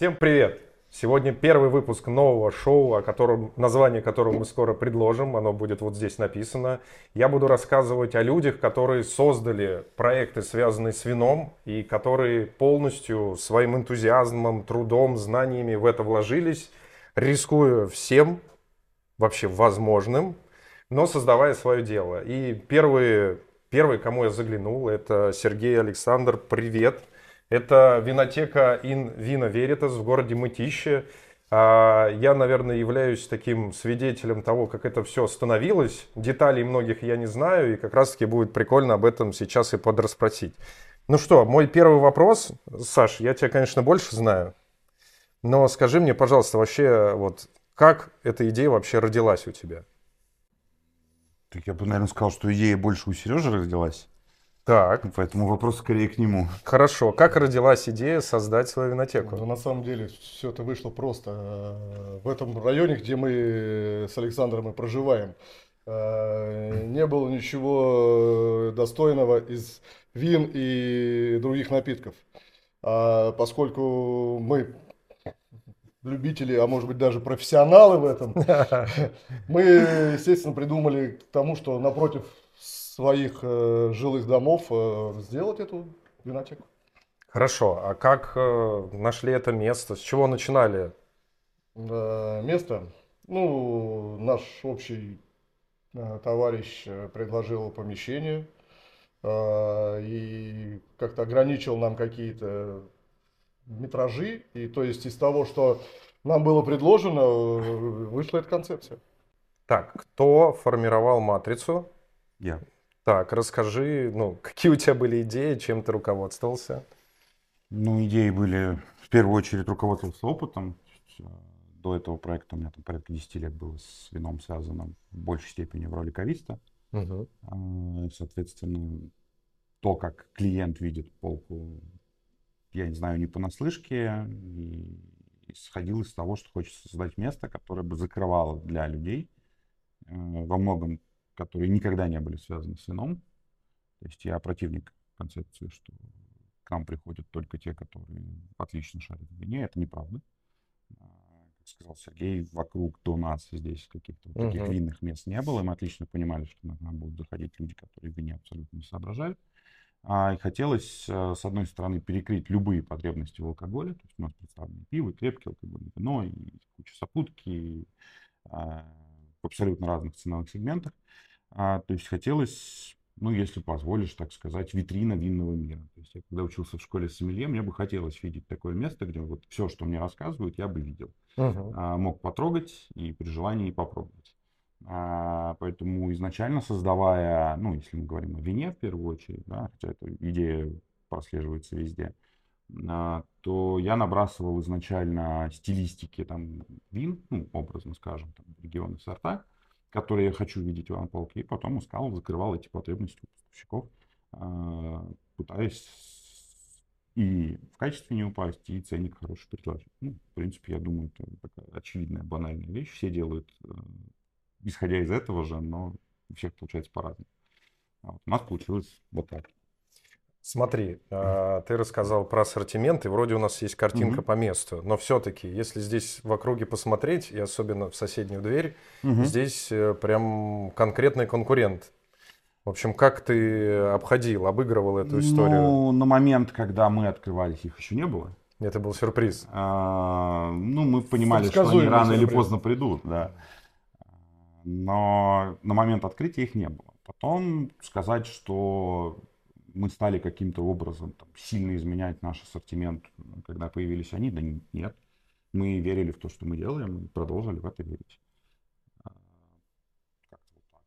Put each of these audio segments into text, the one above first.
Всем привет! Сегодня первый выпуск нового шоу, о котором, название которого мы скоро предложим. Оно будет вот здесь написано. Я буду рассказывать о людях, которые создали проекты, связанные с вином, и которые полностью своим энтузиазмом, трудом, знаниями в это вложились, рискуя всем, вообще возможным, но создавая свое дело. И первый, первый, кому я заглянул, это Сергей Александр. Привет! Это винотека Ин Вина Веритас в городе Мытище. А, я, наверное, являюсь таким свидетелем того, как это все становилось. Деталей многих я не знаю, и как раз-таки будет прикольно об этом сейчас и подраспросить. Ну что, мой первый вопрос. Саш, я тебя, конечно, больше знаю, но скажи мне, пожалуйста, вообще, вот как эта идея вообще родилась у тебя? Так я бы, наверное, сказал, что идея больше у Сережи родилась. Так. Поэтому вопрос скорее к нему. Хорошо. Как родилась идея создать свою винотеку? Ну, на самом деле все это вышло просто. В этом районе, где мы с Александром и проживаем, э, не было ничего достойного из вин и других напитков. А поскольку мы любители, а может быть даже профессионалы в этом, мы, естественно, придумали к тому, что напротив своих э, жилых домов э, сделать эту винотеку. Хорошо, а как э, нашли это место? С чего начинали? Э, место? Ну, наш общий э, товарищ э, предложил помещение э, и как-то ограничил нам какие-то метражи. И то есть из того, что нам было предложено, э, вышла эта концепция. Так, кто формировал матрицу? Я. Так, расскажи, ну, какие у тебя были идеи, чем ты руководствовался? Ну, идеи были, в первую очередь, руководствовался опытом. До этого проекта у меня там порядка 10 лет было с вином связано в большей степени в роли кависта. Угу. Соответственно, то, как клиент видит полку, я не знаю, не понаслышке, и исходил из того, что хочется создать место, которое бы закрывало для людей э, во многом которые никогда не были связаны с вином. То есть я противник концепции, что к нам приходят только те, которые отлично шарят в вине. Это неправда. А, как сказал Сергей, вокруг до нас здесь каких-то вот таких uh-huh. винных мест не было. И мы отлично понимали, что к нам будут заходить люди, которые в вине абсолютно не соображают. А, и хотелось, э, с одной стороны, перекрыть любые потребности в алкоголе. То есть у нас представлены пиво, крепкие алкогольное вино, и куча сопутки, и, а, в абсолютно разных ценовых сегментах. А, то есть хотелось, ну, если позволишь, так сказать, витрина винного мира. То есть я когда учился в школе сомелье, мне бы хотелось видеть такое место, где вот все, что мне рассказывают, я бы видел. Uh-huh. А, мог потрогать и при желании попробовать. А, поэтому изначально создавая, ну, если мы говорим о вине в первую очередь, да, хотя эта идея прослеживается везде, а, то я набрасывал изначально стилистики там вин, ну, образно скажем, там, регионы сорта, которые я хочу видеть в полке, и потом искал, закрывал эти потребности у поставщиков, а, пытаясь и в качестве не упасть, и ценник хороший предложить. Ну, в принципе, я думаю, это такая очевидная, банальная вещь. Все делают, э, исходя из этого же, но у всех получается по-разному. Вот у нас получилось вот так. Смотри, а, ты рассказал про ассортимент, и вроде у нас есть картинка угу. по месту. Но все-таки, если здесь в округе посмотреть, и особенно в соседнюю дверь, угу. здесь э, прям конкретный конкурент. В общем, как ты обходил, обыгрывал эту историю? Ну, на момент, когда мы открывались, их еще не было. Это был сюрприз. А, ну, мы понимали, что они рано сюрприз. или поздно придут, да. Но на момент открытия их не было. Потом сказать, что мы стали каким-то образом там, сильно изменять наш ассортимент, когда появились они, да нет. Мы верили в то, что мы делаем, и продолжили в это верить. А,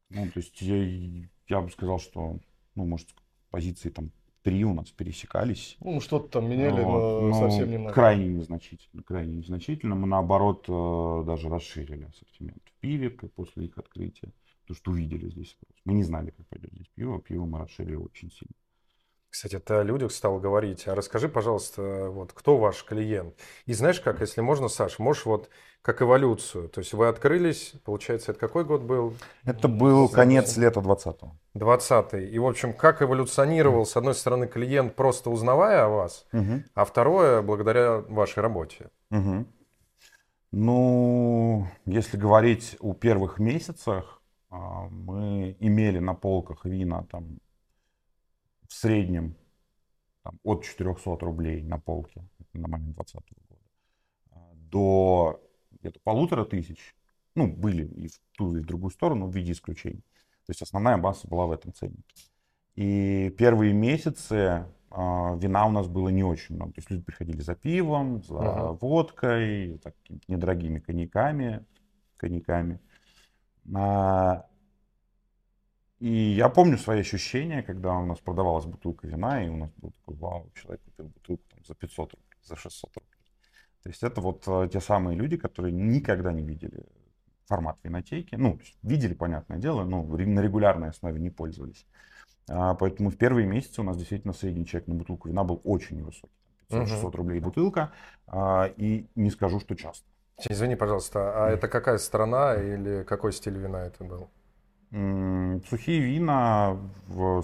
ну, то есть я, я бы сказал, что, ну, может, позиции там три у нас пересекались. Ну, что-то там меняли, но, но, но совсем немного. Крайне незначительно, крайне незначительно. Мы, наоборот, э, даже расширили ассортимент в пиве после их открытия. То, что увидели здесь. Мы не знали, как пойдет здесь пиво. Пиво мы расширили очень сильно. Кстати, ты о людях стал говорить. А расскажи, пожалуйста, вот кто ваш клиент? И знаешь как, если можно, Саш, можешь вот как эволюцию. То есть вы открылись, получается, это какой год был? Это был конец лета 20-го. 20-й. И, в общем, как эволюционировал, с одной стороны, клиент, просто узнавая о вас, Мгм. а второе, благодаря вашей работе. Мгм. Ну, если говорить о первых месяцах, а, мы имели на полках вина там в среднем там, от 400 рублей на полке на момент 2020 года а, до где-то полутора тысяч. Ну, были и в ту, и в другую сторону в виде исключений. То есть основная масса была в этом ценнике. И первые месяцы а, вина у нас было не очень много. То есть люди приходили за пивом, за Ага. водкой, за какими-то недорогими коньяками, коньяками. А, И я помню свои ощущения, когда у нас продавалась бутылка вина, и у нас был такой, вау, человек купил бутылку там, за 500 рублей, за 600 рублей. То есть это вот э, те самые люди, которые никогда не видели формат винотеки. Ну, видели, понятное дело, но на регулярной основе не пользовались. А, Поэтому в первые месяцы у нас действительно средний чек на бутылку вина был очень невысокий. Мгм. 500-600 рублей бутылка. А, И не скажу, что часто. Извини, пожалуйста, а это какая страна или какой стиль вина это был? Сухие вина,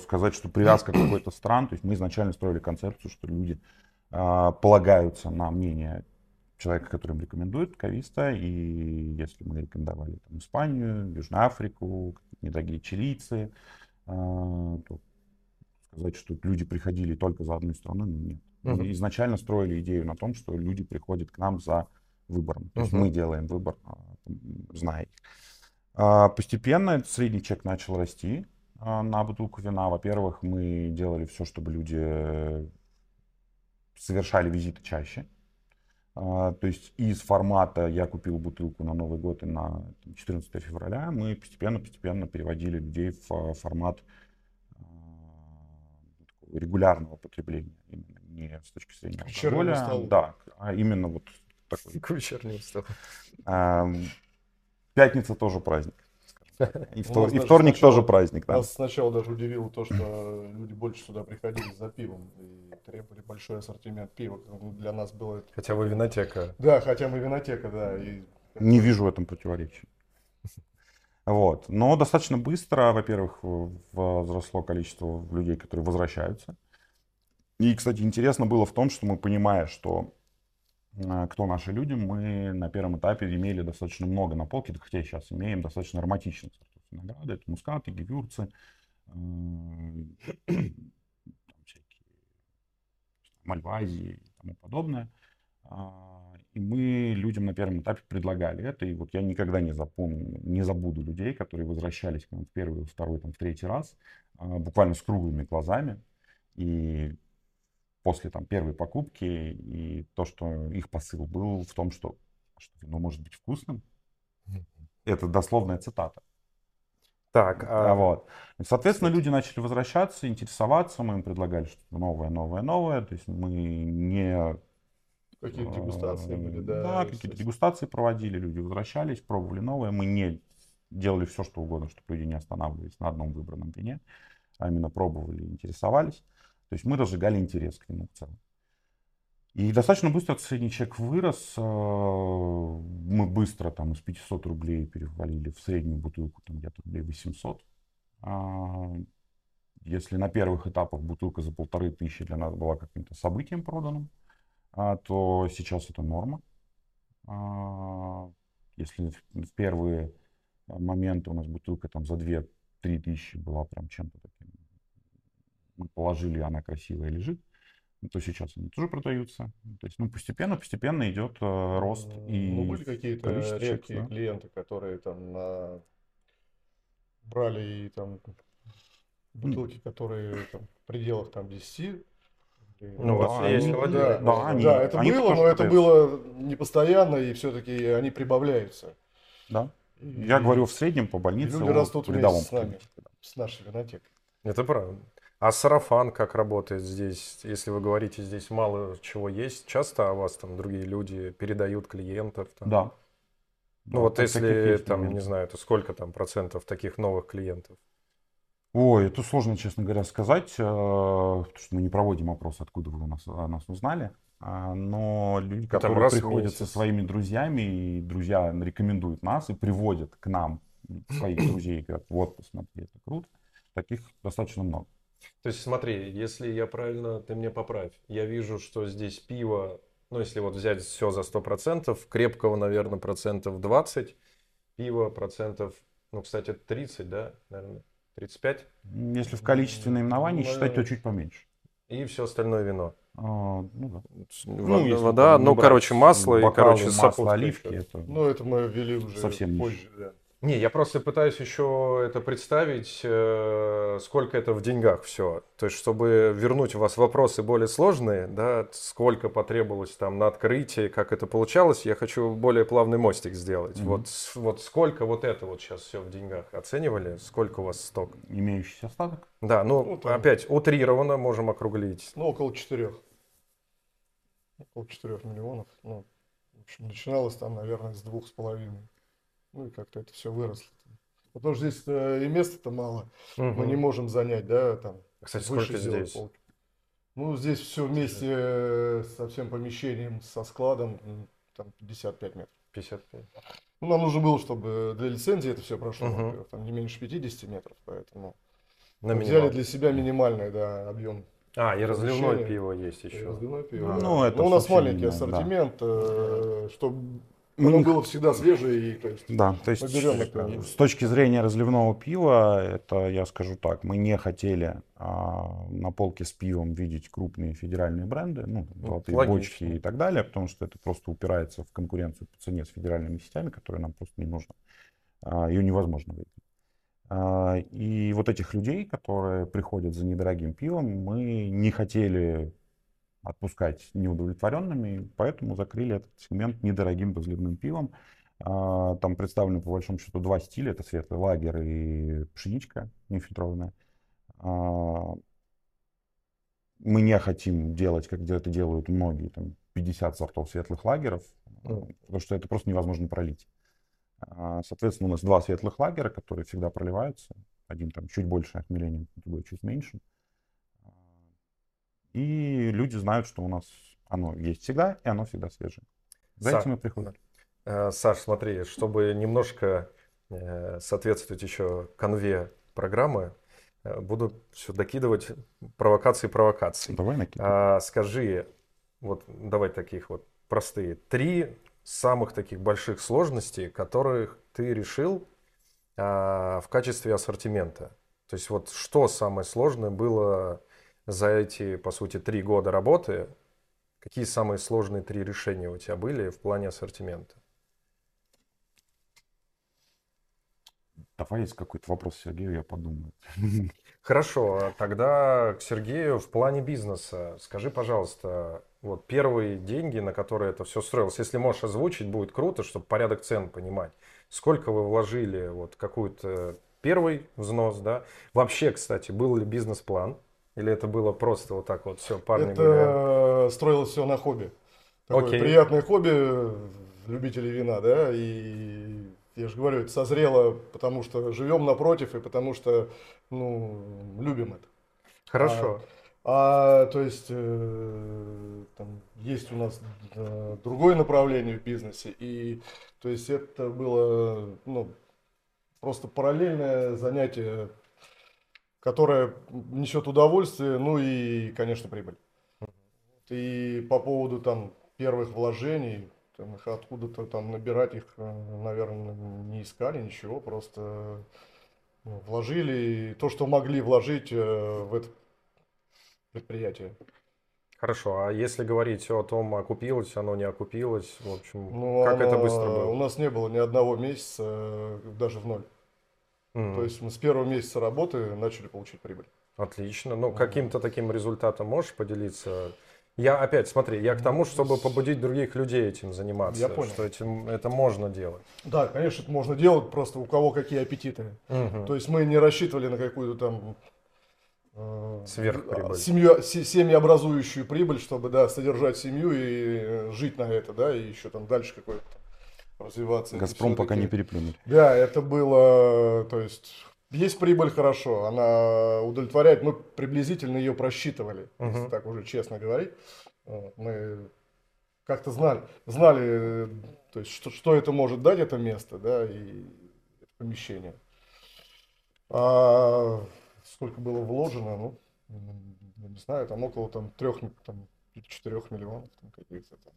сказать, что привязка какой-то стран, то есть мы изначально строили концепцию, что люди а, полагаются на мнение человека, который им рекомендует, кависта, и если мы рекомендовали там, Испанию, Южную Африку, недорогие чилийцы, а, то сказать, что люди приходили только за одной страной, ну нет. Мы Мгм. изначально строили идею на том, что люди приходят к нам за выбором. То есть Мгм. мы делаем выбор, а, зная их. А, Постепенно средний чек начал расти а, на бутылку вина. Во-первых, мы делали все, чтобы люди э, совершали визиты чаще. А, То есть из формата «я купил бутылку на Новый год и на там, 14 февраля» мы постепенно-постепенно переводили людей в а, формат такого регулярного потребления. Именно не с точки зрения алкоголя, да, а именно вот такой К вечернему столу. Пятница тоже праздник. И, втор- и вторник сначала- тоже праздник. да. Нас сначала даже удивило то, что люди больше сюда приходили за пивом и требовали большой ассортимент пива. Ну, Для нас было это... Хотя вы винотека. Да, хотя мы винотека, да. И... Не вижу в этом противоречия. Вот. Но достаточно быстро, во-первых, возросло количество людей, которые возвращаются. И, кстати, интересно было в том, что мы, понимая, что кто наши люди, мы на первом этапе имели достаточно много на полке, хотя сейчас имеем достаточно ароматичных сортов винограда. Это мускаты, гевюрцы, э, всякие мальвазии и тому подобное. А, И мы людям на первом этапе предлагали это. И вот я никогда не запомню, не забуду людей, которые возвращались к нам в первый, второй, там, в третий раз, а, буквально с круглыми глазами. И после там первой покупки, и то, что их посыл был в том, что, что вино может быть вкусным. Это дословная цитата. Так, А вот. Соответственно, люди начали возвращаться, интересоваться, мы им предлагали что-то новое, новое, новое. То есть мы не... Какие-то э, дегустации были, да. Да, какие-то дегустации проводили, люди возвращались, пробовали новое. Мы не делали все, что угодно, чтобы люди не останавливались на одном выбранном вине, а именно пробовали, интересовались. То есть мы разжигали интерес к вину в целом. И достаточно быстро средний чек вырос. э, Мы быстро там из 500 рублей перевалили в среднюю бутылку там где-то рублей 800. А, Если на первых этапах бутылка за полторы тысячи для нас была каким-то событием проданным, а, то сейчас это норма. А, Если в первые моменты у нас бутылка там за 2-3 тысячи была прям чем-то таким, мы положили, она красивая лежит, ну, то сейчас они тоже продаются. То есть, ну, постепенно, постепенно идет э, рост и Ну, были какие-то редкие да. клиенты, которые там на- брали и там бутылки, которые там в пределах там 10. или- Ну, у вас Да, есть они- холодильник. Да, Да, они- да, это они было, но это продаются. было не постоянно, и все-таки они прибавляются. Да. И Я говорю в среднем по больнице люди растут вместе рядовом с нами. с нашей винотекой. это правда. А сарафан как работает здесь? Если вы говорите, здесь мало чего есть, часто о вас там другие люди передают клиентов? там? Да. Ну Да, вот если там, моменты. не знаю, то сколько там процентов таких новых клиентов? Ой, это сложно, честно говоря, сказать, э, потому что мы не проводим опрос, откуда вы у нас, о нас узнали. А, Но люди, Там которые в приходят со своими друзьями, и друзья рекомендуют нас и приводят к нам своих друзей, говорят, вот, посмотри, это круто. Таких достаточно много. То есть смотри, если я правильно, ты мне поправь. Я вижу, что здесь пиво, ну если вот взять все за 100%, крепкого, наверное, процентов 20, пиво процентов, ну, кстати, 30, да, наверное, 35, Если в количестве наименований Ну, считать, то чуть поменьше. и все остальное вино. А, Ну, да. Вода, если вода, там не ну, короче, масло и, бокалы, короче, масло, оливки, это Ну, это мы ввели уже Совсем позже, да. Не, я просто пытаюсь еще это представить, э, сколько это в деньгах все. То есть, чтобы вернуть у вас вопросы более сложные, да, сколько потребовалось там на открытие, как это получалось, я хочу более плавный мостик сделать. Мгм. Вот, вот сколько вот это вот сейчас все в деньгах оценивали, сколько у вас сток? имеющийся остаток. Да, ну, Ну, там- опять, утрированно можем округлить. Ну, около четырех. Около четырех миллионов. Ну, в общем, начиналось там, наверное, с двух с половиной. Ну, и как-то это все выросло. Потому что здесь и места-то мало. Мы Мгм. не можем занять, да, там. Кстати, выше сколько сделать здесь? полки. Ну, здесь все вместе э, со всем помещением, со складом, там 55 метров. 55. Ну, нам нужно было, чтобы для лицензии это все прошло, во-первых, там не меньше 50 метров, поэтому На мы взяли для себя минимальный, да, объем. А, и разливное пиво есть еще. Разливное пиво, А, да. ну, это Но у нас маленький не- да. ассортимент, э, чтобы Мы оно не- было всегда свежее и то есть Да, то есть э, с точки зрения разливного пива, это я скажу так, мы не хотели а, на полке с пивом видеть крупные федеральные бренды, ну, Ну, золотые логично. бочки и так далее, потому что это просто упирается в конкуренцию по цене с федеральными сетями, которые нам просто не нужно. А, Ее невозможно выйти. А, И вот этих людей, которые приходят за недорогим пивом, мы не хотели отпускать неудовлетворенными, поэтому закрыли этот сегмент недорогим разливным пивом. А, Там представлены по большому счету два стиля, это светлый лагер и пшеничка нефильтрованная. А, Мы не хотим делать, как это делают многие, там 50 сортов светлых лагеров, потому что это просто невозможно пролить. А, Соответственно, у нас два светлых лагера, которые всегда проливаются. Один там чуть больше охмелением, другой чуть меньше. И люди знают, что у нас оно есть всегда, и оно всегда свежее. За Са- этим и приходят. Э, Саш, смотри, чтобы немножко э, соответствовать еще конве программы, э, буду все докидывать провокации провокаций. Давай накинем. А, скажи, вот давай таких вот простые. Три самых таких больших сложностей, которых ты решил а, в качестве ассортимента. То есть вот что самое сложное было за эти, по сути, три года работы? Какие самые сложные три решения у тебя были в плане ассортимента? Давай есть какой-то вопрос Сергею, я подумаю. Хорошо, а тогда к Сергею в плане бизнеса. Скажи, пожалуйста, вот первые деньги, на которые это все строилось, если можешь озвучить, будет круто, чтобы порядок цен понимать. Сколько вы вложили вот какую-то первый взнос, да? Вообще, кстати, был ли бизнес-план? Или это было просто вот так вот все, парни это строилось все на хобби. Такое Окей. приятное хобби любителей вина, да, и я же говорю, это созрело, потому что живем напротив и потому что, ну, любим это. Хорошо. А, то есть, э, там есть у нас э, другое направление в бизнесе, и, то есть, это было, ну, просто параллельное занятие, которое несет удовольствие, ну и, конечно, прибыль. И по поводу там первых вложений, там, их откуда-то там набирать их, наверное, не искали ничего, просто ну, вложили то, что могли вложить э, в это предприятие. Хорошо, а если говорить о том, окупилось оно, не окупилось, в общем, Ну, как это оно- быстро У было? нас не было ни одного месяца э, даже в ноль. Мгм. То есть мы с первого месяца работы начали получить прибыль. Отлично. Ну, каким-то таким результатом можешь поделиться? Я опять, смотри, я к тому, чтобы побудить других людей этим заниматься. Я понял. Что этим, это можно делать. Да, конечно, это можно делать, просто у кого какие аппетиты. Мгм. То есть мы не рассчитывали на какую-то там э, Сверхприбыль. семью, се- семьеобразующую прибыль, чтобы, да, содержать семью и э, жить на это, да, и еще там дальше какое-то развиваться. Газпром пока не переплюнуть. Да, это было, то есть есть прибыль хорошо, она удовлетворяет. Мы приблизительно ее просчитывали, если Мгм. так уже честно говорить. Мы как-то знали, знали, то есть, что, что это может дать, это место, да, и помещение. А сколько было вложено, ну, не знаю, там около там трех, там, четырех миллионов там, каких-то там.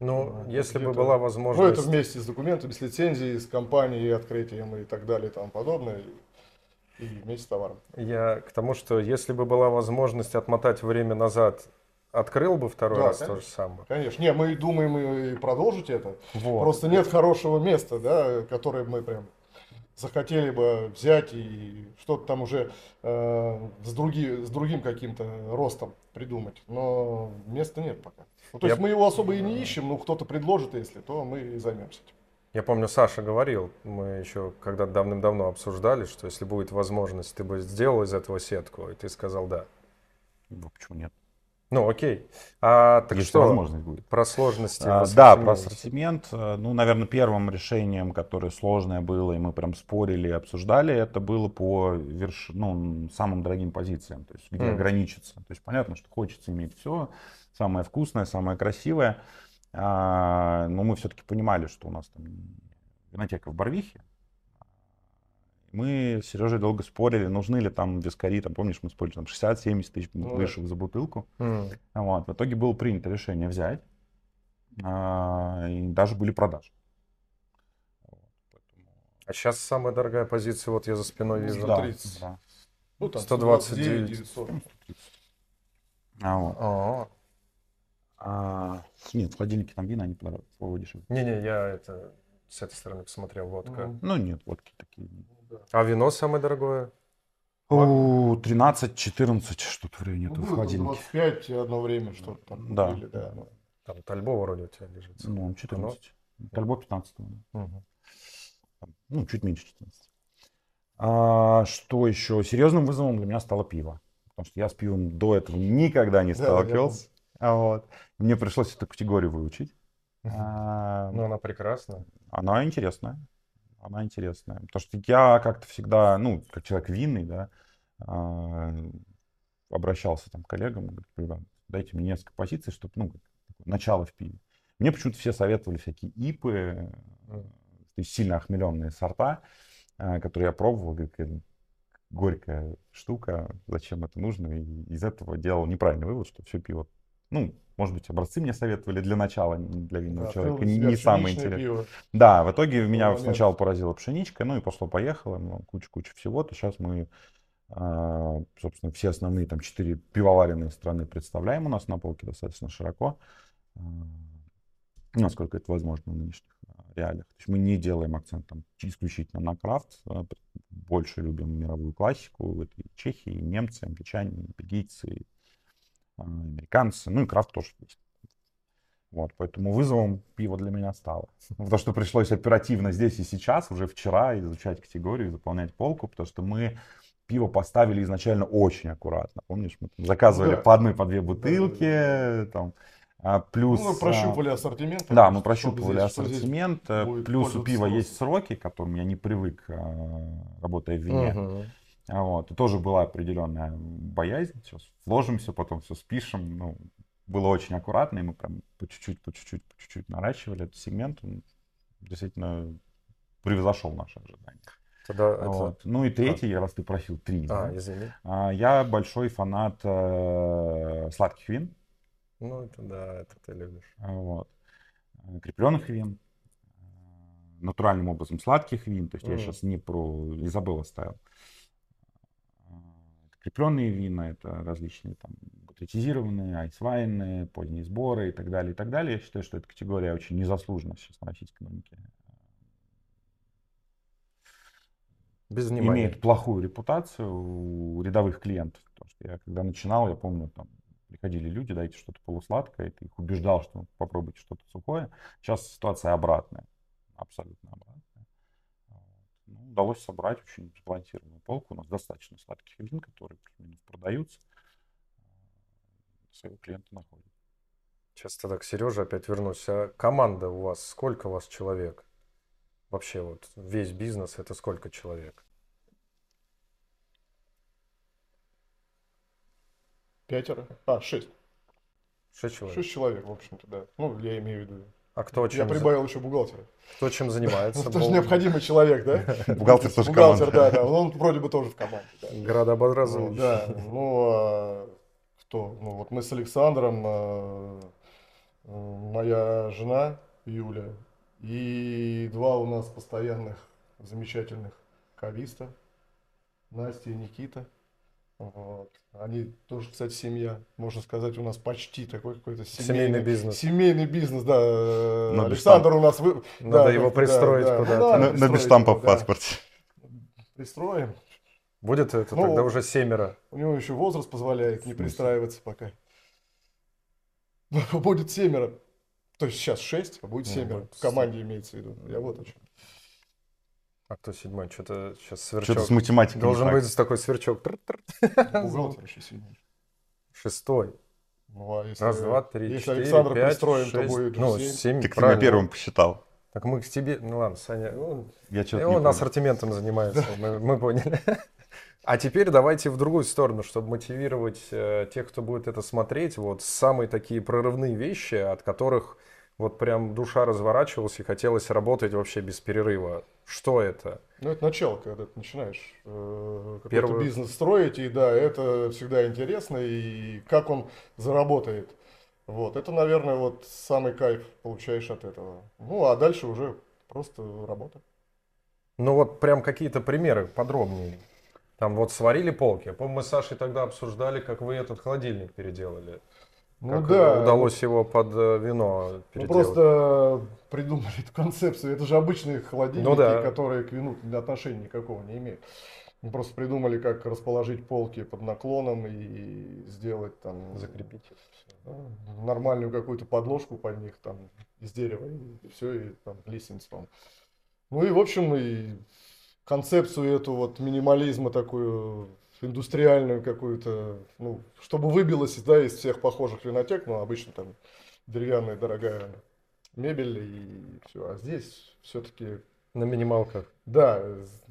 Ну, Ну, если бы была Ну, это возможность... вместе с документами, с лицензией, с компанией, открытием и так далее и тому подобное. И, вместе с товаром. Я к тому, что если бы была возможность отмотать время назад, открыл бы второй Да, раз то же конечно. самое. Конечно. Не, мы думаем и продолжить это. Вот. Просто нет хорошего места, да, которое мы прям захотели бы взять и что-то там уже э, с, други- с другим каким-то ростом придумать. Но места нет пока. Ну, то есть Я- мы его особо и не ищем, но кто-то предложит, если, то мы и займемся этим. Я помню, Саша говорил, мы еще когда давным-давно обсуждали, что если будет возможность, ты бы сделал из этого сетку, и ты сказал да. Ну, почему нет? Ну, окей. А так Если что возможность будет. про сложности? А, Да, про ассортимент. э, Ну, наверное, первым решением, которое сложное было, и мы прям спорили и обсуждали, это было по верш... ну, самым дорогим позициям, то есть где Мгм. ограничиться. То есть понятно, что хочется иметь все, самое вкусное, самое красивое. А, но мы все-таки понимали, что у нас там винотека в Барвихе. Мы с Сережей долго спорили, нужны ли там вискари, там, помнишь, мы спорили, там 60-70 тысяч Ну да. вышел за бутылку. М. Вот. В итоге было принято решение взять. а, И даже были продажи. А сейчас самая дорогая позиция, вот я за спиной вижу. да. Да, 130. да. Ну, там 129. 900. А, вот. А, А, нет, в холодильнике там вина, они подороже, слово дешевле. Не-не, я это с этой стороны посмотрел, водка. Ну нет, водки такие. А вино самое дорогое? О, 13-14 что-то в районе Ну, этого в холодильнике. 25 одно время что-то там Да. были, да. ну. Там Тальбо вроде у тебя лежит. Ну, 14. Тальбо 15. Мгм. Ну, чуть меньше 14. А, что еще? Серьезным вызовом для меня стало пиво. Потому что я с пивом до этого никогда не Да, я сталкивался. А вот. Мне пришлось эту категорию выучить. А, Ну, она прекрасна. Она интересная. Она интересная. Потому что я как-то всегда, ну, как человек винный, да, а, обращался там к коллегам, говорю, «Ребят, дайте мне несколько позиций, чтобы, ну, начало в пиве. Мне почему-то все советовали всякие ипы, то есть сильно охмеленные сорта, а, которые я пробовал, какая горькая штука, зачем это нужно, и из этого делал неправильный вывод, что все пиво, ну, может быть, образцы мне советовали для начала, для винного Да, человека, не, не самое интересное. пиво. Да, в итоге меня момент. сначала поразила пшеничка, ну и пошло-поехало, ну, куча-куча всего. То сейчас мы, а, собственно, все основные там четыре пивоваренные страны представляем у нас на полке достаточно широко, а, насколько это возможно в нынешних а, реалиях. То есть мы не делаем акцент там исключительно на крафт, больше любим мировую классику. Это и чехи, и немцы, англичане, и бельгийцы, и, американцы, ну и крафт тоже есть. Вот, поэтому вызовом пиво для меня стало. Ну, Потому что пришлось оперативно здесь и сейчас, уже вчера, изучать категорию, заполнять полку, потому что мы пиво поставили изначально очень аккуратно. Помнишь, мы заказывали Да. по одной, по две Да, да, бутылки, там, а плюс... Ну, мы а, прощупали ассортимент. да, мы прощупывали здесь- ассортимент. э, Плюс у пива есть сроки, к которым я не привык, а, работая в вине. Мгм. А Вот. И тоже была определенная боязнь. Сейчас вложимся, потом все спишем. Ну, было очень аккуратно, и мы прям по чуть-чуть, по чуть-чуть, по чуть-чуть наращивали этот сегмент. Он действительно превзошел наши ожидания. Тогда это- Вот. Ну и третий, раз ты просил три. А, да. извини. А, Я большой фанат э, сладких вин. Ну, это да, это ты любишь. А, Вот. Крепленных вин. э, Натуральным образом сладких вин. То есть я Мгм. сейчас не про Изабелла ставил. Крепленные вина это различные там бутритизированные, айсвайны, поздние сборы и так далее, и так далее. Я считаю, что эта категория очень незаслуженно сейчас на российском рынке Без внимания. имеет плохую репутацию у рядовых клиентов. Потому что я когда начинал, я помню, там приходили люди, дайте что-то полусладкое, ты их убеждал, что попробуйте что-то сухое. Сейчас ситуация обратная, абсолютно обратная ну, удалось собрать очень сбалансированную полку. У нас достаточно сладких вин, которые продаются, э, своего клиента находят. Сейчас тогда к Сереже опять вернусь. А команда у вас, сколько у вас человек? Вообще вот весь бизнес это сколько человек? Пятеро? А, шесть. Шесть человек. Шесть человек, в общем-то, да. Ну, я имею в виду а кто Я чем, за- прибавил еще бухгалтера. кто чем занимается? Это же необходимый человек, да? Бухгалтер тоже Бухгалтер, да, да. Он вроде бы тоже в команде. да. Град Ну, да, ну, а кто? Ну, вот мы с Александром, м, моя жена Юля и два у нас постоянных замечательных кависта, Настя и Никита. Вот. Они тоже, кстати, семья. Можно сказать, у нас почти такой какой-то Семейный семейный, бизнес. семейный бизнес, да. Но Александр у нас... вы- Надо да, его пристроить да, да. куда-то. Ну да, На, на пристроить без штампа в да. паспорте. Пристроим. Будет это Ну, тогда уже семеро. У него еще возраст позволяет не пристраиваться пока. Будет семеро. То есть сейчас шесть, а будет Ну, семеро. будет В команде имеется в виду. Я вот о чем. А кто седьмой? Что-то сейчас Что-то сверчок. с математикой. Должен быть такой сверчок. Бухгалтер еще сильнее. Шестой. Ну, а если, Раз, два, три, если четыре, Александра пять, пристроим, шесть. то будет Ну, семь. семь, ты правильно. меня первым посчитал. Так мы к тебе... Ну ладно, Саня. ну, Я И что-то он ассортиментом занимается, мы, мы поняли. А теперь давайте в другую сторону, чтобы мотивировать э, тех, кто будет это смотреть, вот самые такие прорывные вещи, от которых вот прям душа разворачивалась и хотелось работать вообще без перерыва. Что это? Ну, это начало, когда ты начинаешь э, какой-то Первую- бизнес строить, и да, это всегда интересно, и как он заработает. Вот, это, наверное, вот самый кайф получаешь от этого. Ну, а дальше уже просто работа. Ну вот прям какие-то примеры подробнее. Там вот сварили полки. Я помню, мы с Сашей тогда обсуждали, как вы этот холодильник переделали. Ну Как да, удалось его под э, вино Мы переделать. просто придумали эту концепцию. Это же обычные холодильники, Ну да. которые к вину отношения никакого не имеют. Мы просто придумали, как расположить полки под наклоном и сделать там Закрепить. ну, нормальную какую-то подложку под них там из дерева и все, и там лестницу. там. Ну и в общем и концепцию эту вот минимализма такую индустриальную какую-то, ну, чтобы выбилось да, из всех похожих винотек, ну, обычно там деревянная дорогая мебель и все. А здесь все-таки, На минималках. да,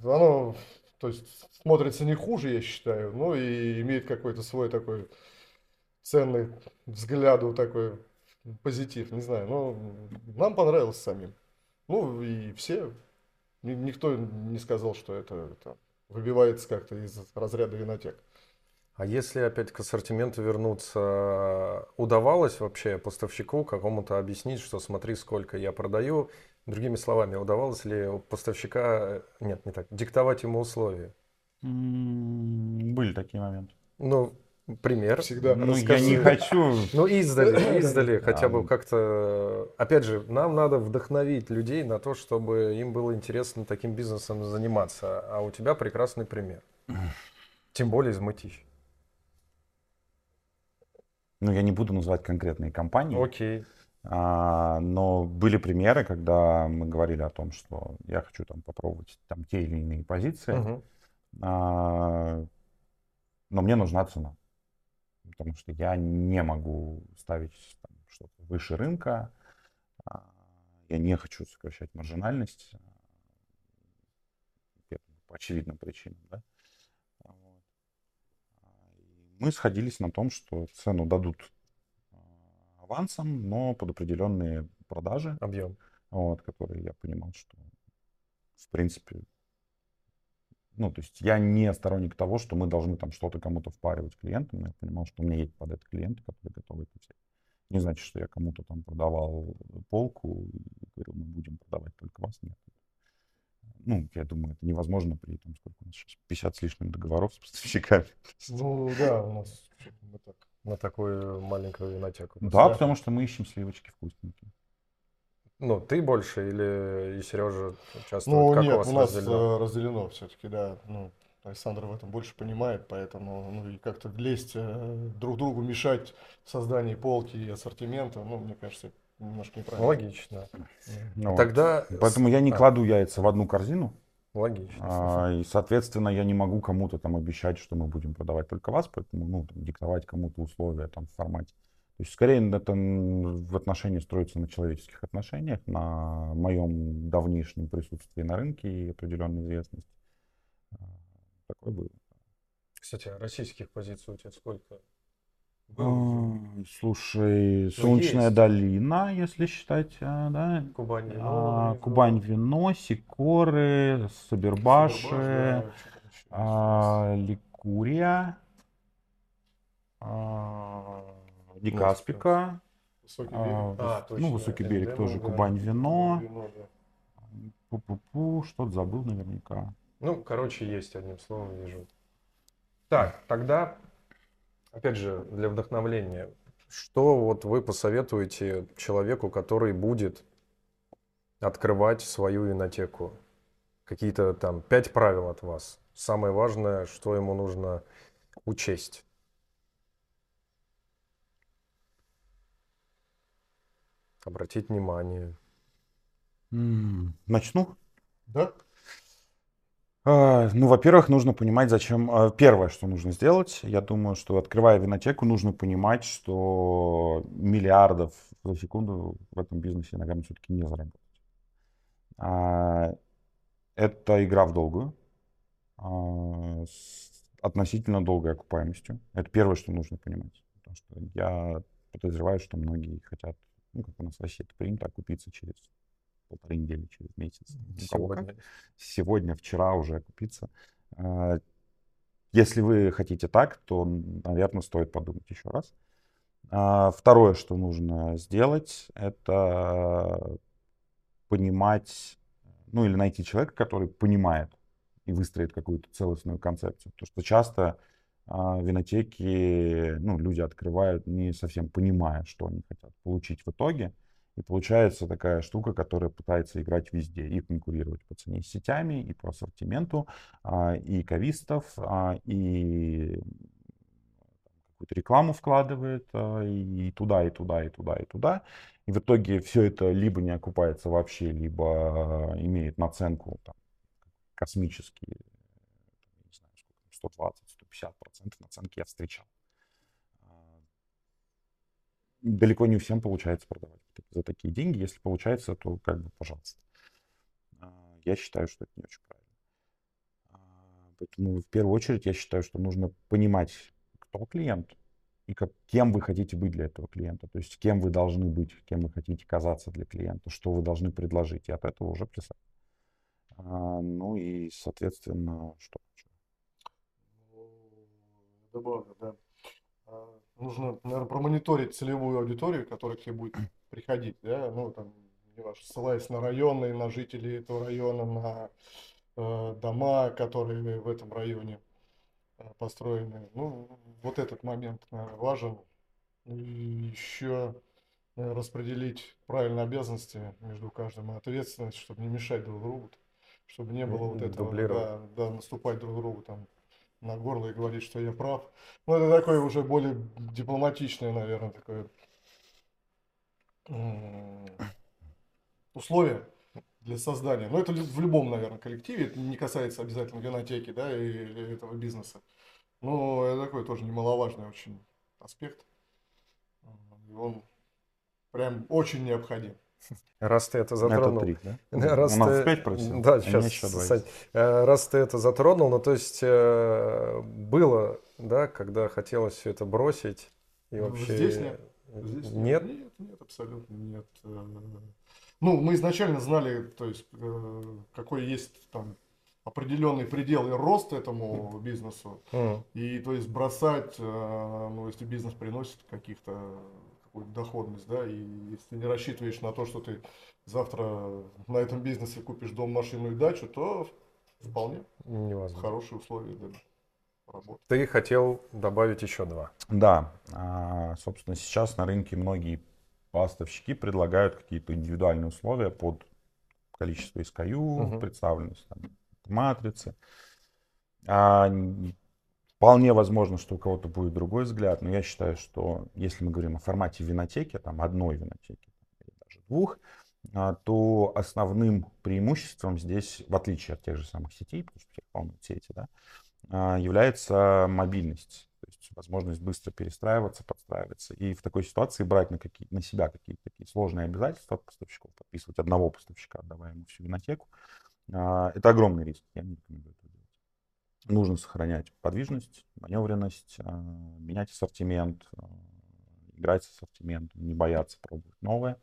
оно, то есть смотрится не хуже, я считаю, но и имеет какой-то свой такой ценный взгляду такой позитив, не знаю, но нам понравилось самим. Ну и все, ни- никто не сказал, что это там, выбивается как-то из разряда винотек. А если опять к ассортименту вернуться, удавалось вообще поставщику какому-то объяснить, что смотри, сколько я продаю? Другими словами, удавалось ли у поставщика, нет, не так, диктовать ему условия? Были такие моменты. Ну, пример. Всегда Ну, я не хочу. Ну, издали, издали, хотя бы как-то... Опять же, нам надо вдохновить людей на то, чтобы им было интересно таким бизнесом заниматься. А у тебя прекрасный пример. Тем более из Мытищ. Ну, я не буду называть конкретные компании. Окей. А, но были примеры, когда мы говорили о том, что я хочу там попробовать там те или иные позиции, Мгм. а, но мне нужна цена. Потому что я не могу ставить там, что-то выше рынка, а, я не хочу сокращать маржинальность а, по очевидным причинам. Да? А, вот. Мы сходились на том, что цену дадут авансом, но под определенные продажи, Объем. вот, которые я понимал, что в принципе, ну, то есть я не сторонник того, что мы должны там что-то кому-то впаривать клиентам, я понимал, что у меня есть под это клиенты, которые готовы это взять. Не значит, что я кому-то там продавал полку и говорил, мы будем продавать только вас. Нет. Ну, я думаю, это невозможно при том, сколько у нас сейчас, 50 с лишним договоров с поставщиками. Ну да, у нас мы так. На такую маленькую винотеку. Да, потому что мы ищем сливочки вкусненькие. Ну, ты больше или и Сережа участвует? Ну как у нет, вас у нас разделено? э, разделено все-таки, да. Ну, Александр в этом больше понимает, поэтому ну и как-то лезть э, друг другу мешать в создании полки и ассортимента, ну, мне кажется, немножко неправильно. Логично. Ну. Тогда... Поэтому я не А, кладу яйца в одну корзину, Логично. а, и, соответственно, я не могу кому-то там обещать, что мы будем продавать только вас, поэтому, ну, там, диктовать кому-то условия там в формате. То есть, скорее, это в отношении строится на человеческих отношениях, на моем давнишнем присутствии на рынке и определенной известности. А, Такое было. Кстати, а российских позиций у тебя сколько? А, Слушай, Ну, Солнечная есть. долина, если считать, а, да? Кубань вино. А. Кубань вино, Сикоры, Сабербаши, Сибирбаш, да, а, Ликурия, а, Дикаспика, Высокий а, берег. А, точно, ну, Высокий это берег тоже, Кубань вино, вино, да. пу-пу-пу, что-то забыл наверняка. Ну, короче, есть, одним словом, вижу. Так, тогда, опять же, для вдохновления, что вот вы посоветуете человеку, который будет открывать свою винотеку? Какие-то там пять правил от вас. Самое важное, что ему нужно учесть. Обратить внимание. Начну? Да? А, Ну, во-первых, нужно понимать, зачем... а, Первое, что нужно сделать, я думаю, что открывая винотеку, нужно понимать, что миллиардов за секунду в этом бизнесе, наверное, все-таки не заработать. А, Это игра в долгую, с относительно долгой окупаемостью. Это первое, что нужно понимать. Потому что я подозреваю, что многие хотят, ну, как у нас в России это принято, окупиться через полторы недели, через месяц. Сегодня. сегодня, вчера уже купиться. А, Если вы хотите так, то, наверное, стоит подумать еще раз. А, Второе, что нужно сделать, это понимать, ну или найти человека, который понимает и выстроит какую-то целостную концепцию. Потому что часто а, а, винотеки ну, люди открывают, не совсем понимая, что они хотят получить в итоге. И получается такая штука, которая пытается играть везде и конкурировать по цене с сетями, и по ассортименту, а, и кавистов, а, и какую-то рекламу вкладывает, и туда, и туда, и туда, и туда. И в итоге все это либо не окупается вообще, либо имеет наценку там, космические, не знаю, сколько, 120, 50% наценки я встречал. А, далеко не всем получается продавать за такие деньги. Если получается, то как бы, пожалуйста. А, я считаю, что это не очень правильно. А, поэтому в первую очередь я считаю, что нужно понимать, кто клиент и как, кем вы хотите быть для этого клиента. То есть кем вы должны быть, кем вы хотите казаться для клиента, что вы должны предложить. И от этого уже плясать. Ну и, соответственно, что? Добавлю, да. А, Нужно, наверное, промониторить целевую аудиторию, которая к тебе будет приходить, да, ну, там, неважно, ссылаясь на районы, на жителей этого района, на э, дома, которые в этом районе э, построены. Ну, вот этот момент, наверное, важен. И еще наверное, распределить правильно обязанности между каждым и ответственность, чтобы не мешать друг другу, чтобы не было вот этого, да, да, наступать друг другу там на горло и говорить, что я прав. Ну, это такое уже более дипломатичное, наверное, такое условие для создания. Но это в любом, наверное, коллективе. Это не касается обязательно винотеки, да, и и этого бизнеса. Но это такой тоже немаловажный очень аспект. И он прям очень необходим. Раз ты это Это затронул. три, да? Раз У нас ты- пять просил, Да, а сейчас, мне еще Сань, э, раз ты это затронул, ну то есть э, было, да, когда хотелось все это бросить и Ну, вообще здесь нет. Здесь нет. Нет, нет, абсолютно нет. Э, Ну, мы изначально знали, то есть, какой есть там определенный предел и рост этому бизнесу. М. И то есть бросать, ну, если бизнес приносит каких-то какую-то доходность, да, и если ты не рассчитываешь на то, что ты завтра на этом бизнесе купишь дом, машину и дачу, то вполне невозможно. хорошие условия для работы. Ты хотел добавить еще два. Да, а, собственно, сейчас на рынке многие поставщики предлагают какие-то индивидуальные условия под количество SKU, Мгм. представленность там, матрицы. А, вполне возможно, что у кого-то будет другой взгляд, но я считаю, что если мы говорим о формате винотеки, там одной винотеки или даже двух, а, то основным преимуществом здесь, в отличие от тех же самых сетей, потому что всех волнуют сети, да, а, является мобильность. То есть возможность быстро перестраиваться, подстраиваться. И в такой ситуации брать на, какие, на себя какие-то такие сложные обязательства от поставщиков, подписывать одного поставщика, отдавая ему всю винотеку, а, это огромный риск. Я не рекомендую это. Нужно сохранять подвижность, маневренность, а, менять ассортимент, а, играть с ассортиментом, не бояться пробовать новое.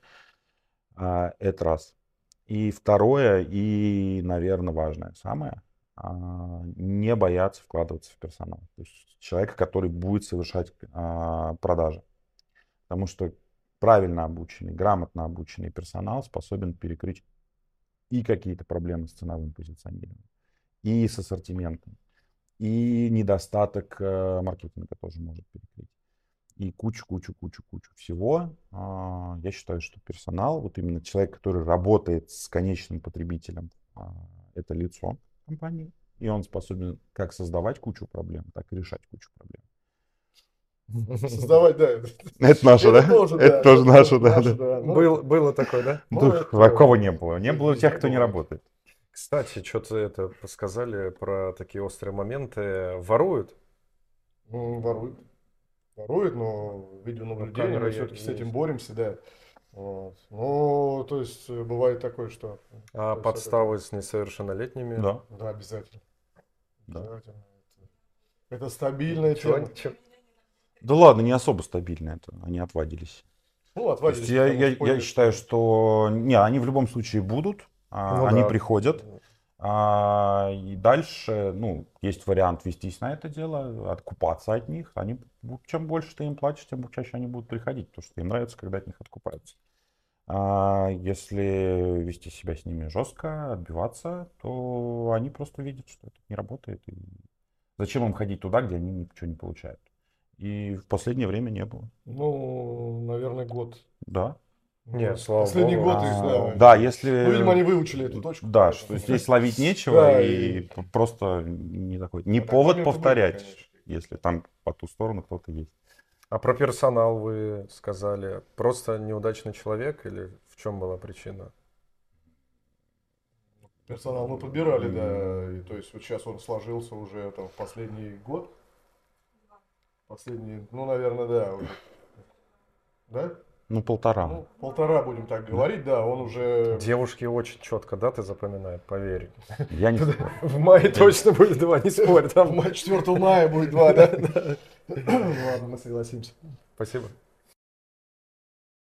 А, это раз. И второе, и, наверное, важное самое, не бояться вкладываться в персонал. То есть человека, который будет совершать продажи. Потому что правильно обученный, грамотно обученный персонал способен перекрыть и какие-то проблемы с ценовым позиционированием, и с ассортиментом, и недостаток э, маркетинга тоже может перекрыть. И кучу, кучу, кучу, кучу всего. А, я считаю, что персонал, вот именно человек, который работает с конечным потребителем, а, это лицо компании, и он способен как создавать кучу проблем, так и решать кучу проблем. Создавать, да. Это наше, да? Это тоже наше, да. Ну, было такое, да? Ну, такого не было. Не было тех, кто не работает. Кстати, что-то это сказали про такие острые моменты. Воруют? Ну, воруют. Воруют, но видеонаблюдение, мы все-таки с этим боремся, да. Вот. Ну, то есть э, бывает такое, что... А подставы с несовершеннолетними? Да. Да, обязательно. Да. обязательно. Это стабильная тема. Да ладно, не особо стабильно это. Они отвадились. Ну, отвадились. Я, я, я считаю, что... Не, они в любом случае будут. А, ну, они да. приходят. А, и дальше, ну, есть вариант вестись на это дело, откупаться от них. Они, чем больше ты им платишь, тем чаще они будут приходить, потому что им нравится, когда от них откупаются. А если вести себя с ними жестко, отбиваться, то они просто видят, что это не работает. И зачем им ходить туда, где они ничего не получают? И в последнее время не было. Ну, наверное, год. Да. Нет, слава Последний богу. год их, да. Да, если... Ну, видимо, они выучили эту точку. Да, что здесь ловить нечего и просто не такой, не А повод повторять, если там по ту сторону кто-то есть. А про персонал вы сказали. Просто неудачный человек или в чем была причина? Персонал мы подбирали, да. И, то есть вот сейчас он сложился уже там в последний год. Последний, ну, наверное, да. Да? Ну, полтора. Ну, полтора, будем так говорить, да. Он уже... Девушки очень четко даты запоминают, поверь. Я не спорю. В мае точно будет два, не спорь. Там Там... ма- 4 мая будет два, да? Ладно, мы согласимся. Спасибо.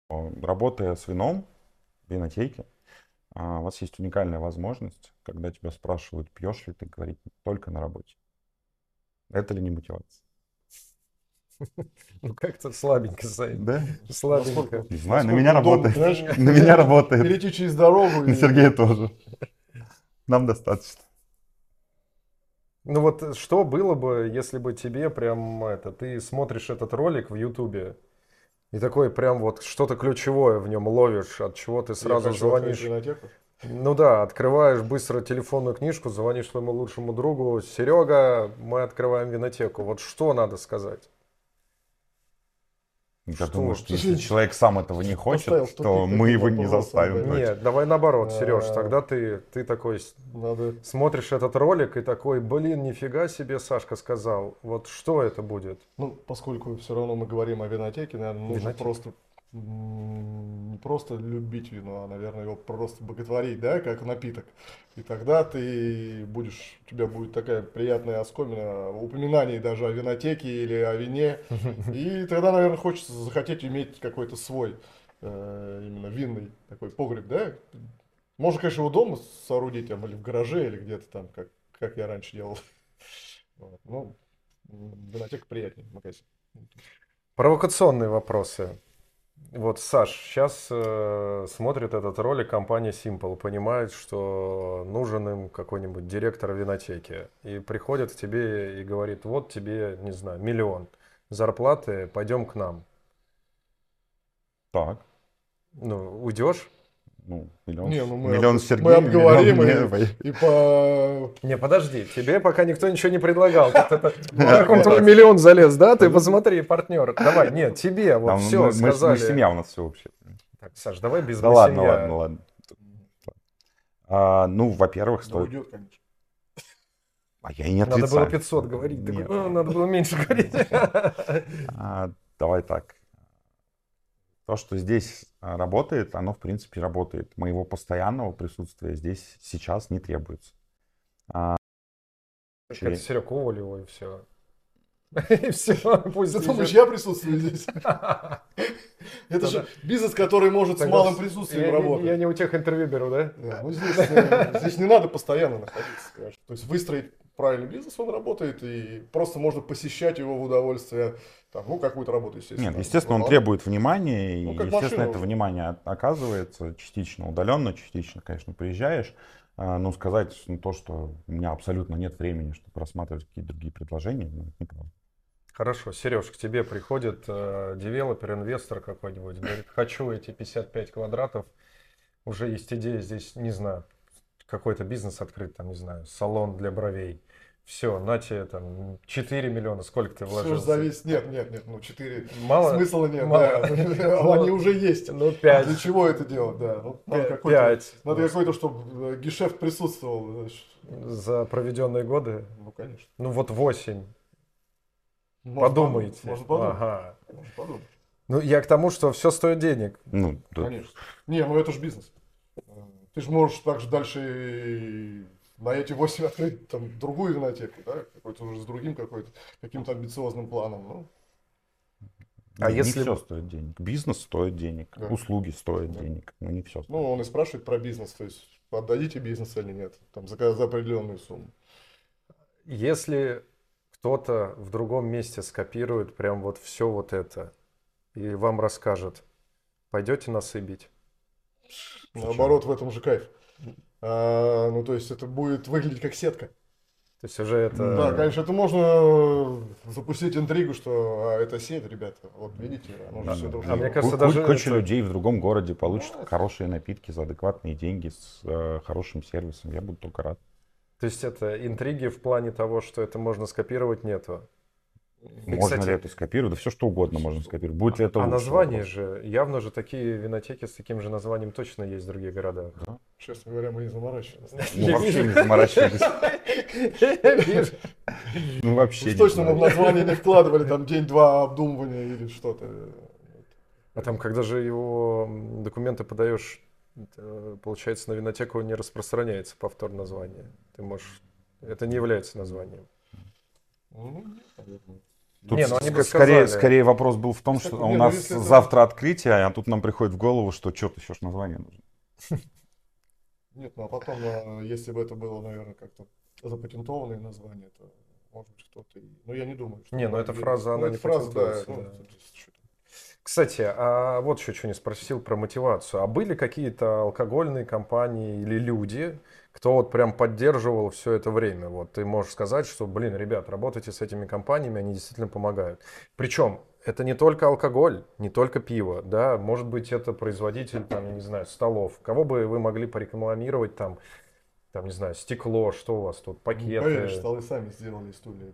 Работая с вином в винотеке, а, у вас есть уникальная возможность, когда тебя спрашивают, пьешь ли ты, говорить только на работе. Это ли не мотивация? Ну как-то слабенько, Саид. Да? Слабенько. Не знаю, на меня работает. знаешь, На меня работает. Перейти через дорогу. На Сергея тоже. Нам достаточно. Ну вот что было бы, если бы тебе прям это, ты смотришь этот ролик в Ютубе и такой прям вот что-то ключевое в нем ловишь, от чего ты Я сразу хочу открыть звонишь. Ну да, открываешь быстро телефонную книжку, звонишь своему лучшему другу, Серега, мы открываем винотеку. Вот что надо сказать? Я Что? думаю, что если человек сам этого не хочет, то тупик мы его не заставим. Нет, давай наоборот, Сереж, А. тогда ты, ты такой Надо смотришь этот ролик и такой, блин, нифига себе Сашка сказал. Вот что это будет? Ну, поскольку все равно мы говорим о винотеке, наверное, нужно Винотека. просто не просто любить вино, а, наверное, его просто боготворить, да, как напиток. И тогда ты будешь, у тебя будет такая приятная оскомина упоминаний даже о винотеке или о вине. И тогда, наверное, хочется захотеть иметь какой-то свой э, именно винный такой погреб, да. Можно, конечно, его дома соорудить, там, или в гараже, или где-то там, как, как я раньше делал. Вот. Ну, винотека приятнее в магазине. Провокационные вопросы. Вот, Саш, сейчас смотрит этот ролик компания Simple, понимает, что нужен им какой-нибудь директор винотеки. И приходит к тебе и говорит, вот тебе, не знаю, миллион зарплаты, пойдем к нам. Так, Ну, уйдешь? Ну, миллион, Не, ну мы миллион об- Сергею, мы обговорим миллион и- мне. И по... Не, подожди, тебе пока никто ничего не предлагал. Как он твой миллион залез, да? Ты посмотри, партнер. Давай, нет, тебе вот все мы, мы- сказали. семья у нас все вообще. Так, Саш, давай без Да ладно, ладно, ладно. А, ну, во-первых, стоит... уйдет, конечно. А я и не Надо отрицаю. было 500 говорить. такой, Нет. «Ну, надо было меньше говорить. А, давай так. То, что здесь работает, оно в принципе работает. Моего постоянного присутствия здесь сейчас не требуется. А, Как Серег уволил его и все. И все, пусть Ты думаешь, я присутствую здесь? Это же бизнес, который может с малым присутствием работать. Я не у тех интервью беру, да? Ну здесь, э, здесь не надо постоянно находиться. То есть выстроить правильный бизнес, он работает, и просто можно посещать его в удовольствие. Там, ну, какую-то работу, естественно. Нет, естественно, он требует внимания, и, Ну, естественно, машина это внимание оказывается частично удаленно, частично, конечно, приезжаешь. А, Ну, сказать ну, то, что у меня абсолютно нет времени, чтобы рассматривать какие-то другие предложения, ну, это неправда. Хорошо, Сереж, к тебе приходит э, девелопер, инвестор какой-нибудь, говорит, хочу эти 55 квадратов, уже есть идея здесь, не знаю, какой-то бизнес открыть, там, не знаю, салон для бровей. Все, на тебе там 4 миллиона, сколько ты Все вложил? же зависит. Нет, нет, нет, ну 4 Мало? смысла нет, Мало. да. Они уже есть. Ну, 5. Для чего это делать, да. Надо какой-то, надо какой-то, чтобы гешефт присутствовал. знаешь. За проведенные годы? Ну, конечно. Ну, вот 8. Можно Подумайте. Можно подумать. Ага. Можно подумать. Ну, я к тому, что все стоит денег. Ну, да. Конечно. Не, ну это же бизнес. Ты же можешь также дальше и на эти 8 открыть там другую винотеку, да, какой-то уже с другим какой-то, каким-то амбициозным планом. Ну, А не если все бы- стоит денег. Бизнес стоит денег, Да. услуги стоят Да. денег, но не все. ну, он и спрашивает про бизнес, то есть отдадите бизнес или нет, там за, за определенную сумму. Если кто-то в другом месте скопирует прям вот все вот это и вам расскажет, пойдете нас и бить? Наоборот, в этом же кайф. А, ну, то есть это будет выглядеть как сетка. То есть уже это... Да, конечно, это можно запустить интригу, что а, это сеть, ребята. Вот видите, оно же все дружно. А мне кажется, даже куча это- людей в другом городе получат Да. хорошие напитки за адекватные деньги с э, хорошим сервисом. Я буду только рад. То есть это интриги в плане того, что это можно скопировать, нету. И, можно кстати, ли это скопировать? Да все что угодно можно скопировать. Будет ли это а лучше? название Вопрос. же, явно же такие винотеки с таким же названием точно есть в других городах. Честно говоря, мы не заморачивались. Ну, Я вообще не заморачивались. Ну, вообще точно мы в название не вкладывали там день-два обдумывания или что-то. А там, когда же его документы подаешь, это, получается, на винотеку не распространяется повтор названия. Ты можешь... Это не является названием. Ну, наверное. Тут Не, ну они ск- бы скорее, сказали. скорее вопрос был в том, что не, у ну нас это- завтра открытие, а тут нам приходит в голову, что что-то еще ж название нужно. Нет, ну а потом, а, если бы это было, наверное, как-то запатентованное название, то может быть кто-то и... Ну, я не думаю, что... Не, ну эта фраза, Ну, она не фраза, да, ну. Кстати, а вот еще что не спросил про мотивацию. А были какие-то алкогольные компании или люди, кто вот прям поддерживал все это время? Вот ты можешь сказать, что, блин, ребят, работайте с этими компаниями, они действительно помогают. Причем это не только алкоголь, не только пиво, да, может быть это производитель, там, я не знаю, столов. Кого бы вы могли порекламировать там, там, не знаю, стекло, что у вас тут, Не пакеты? Поверишь, столы сами сделали стулья.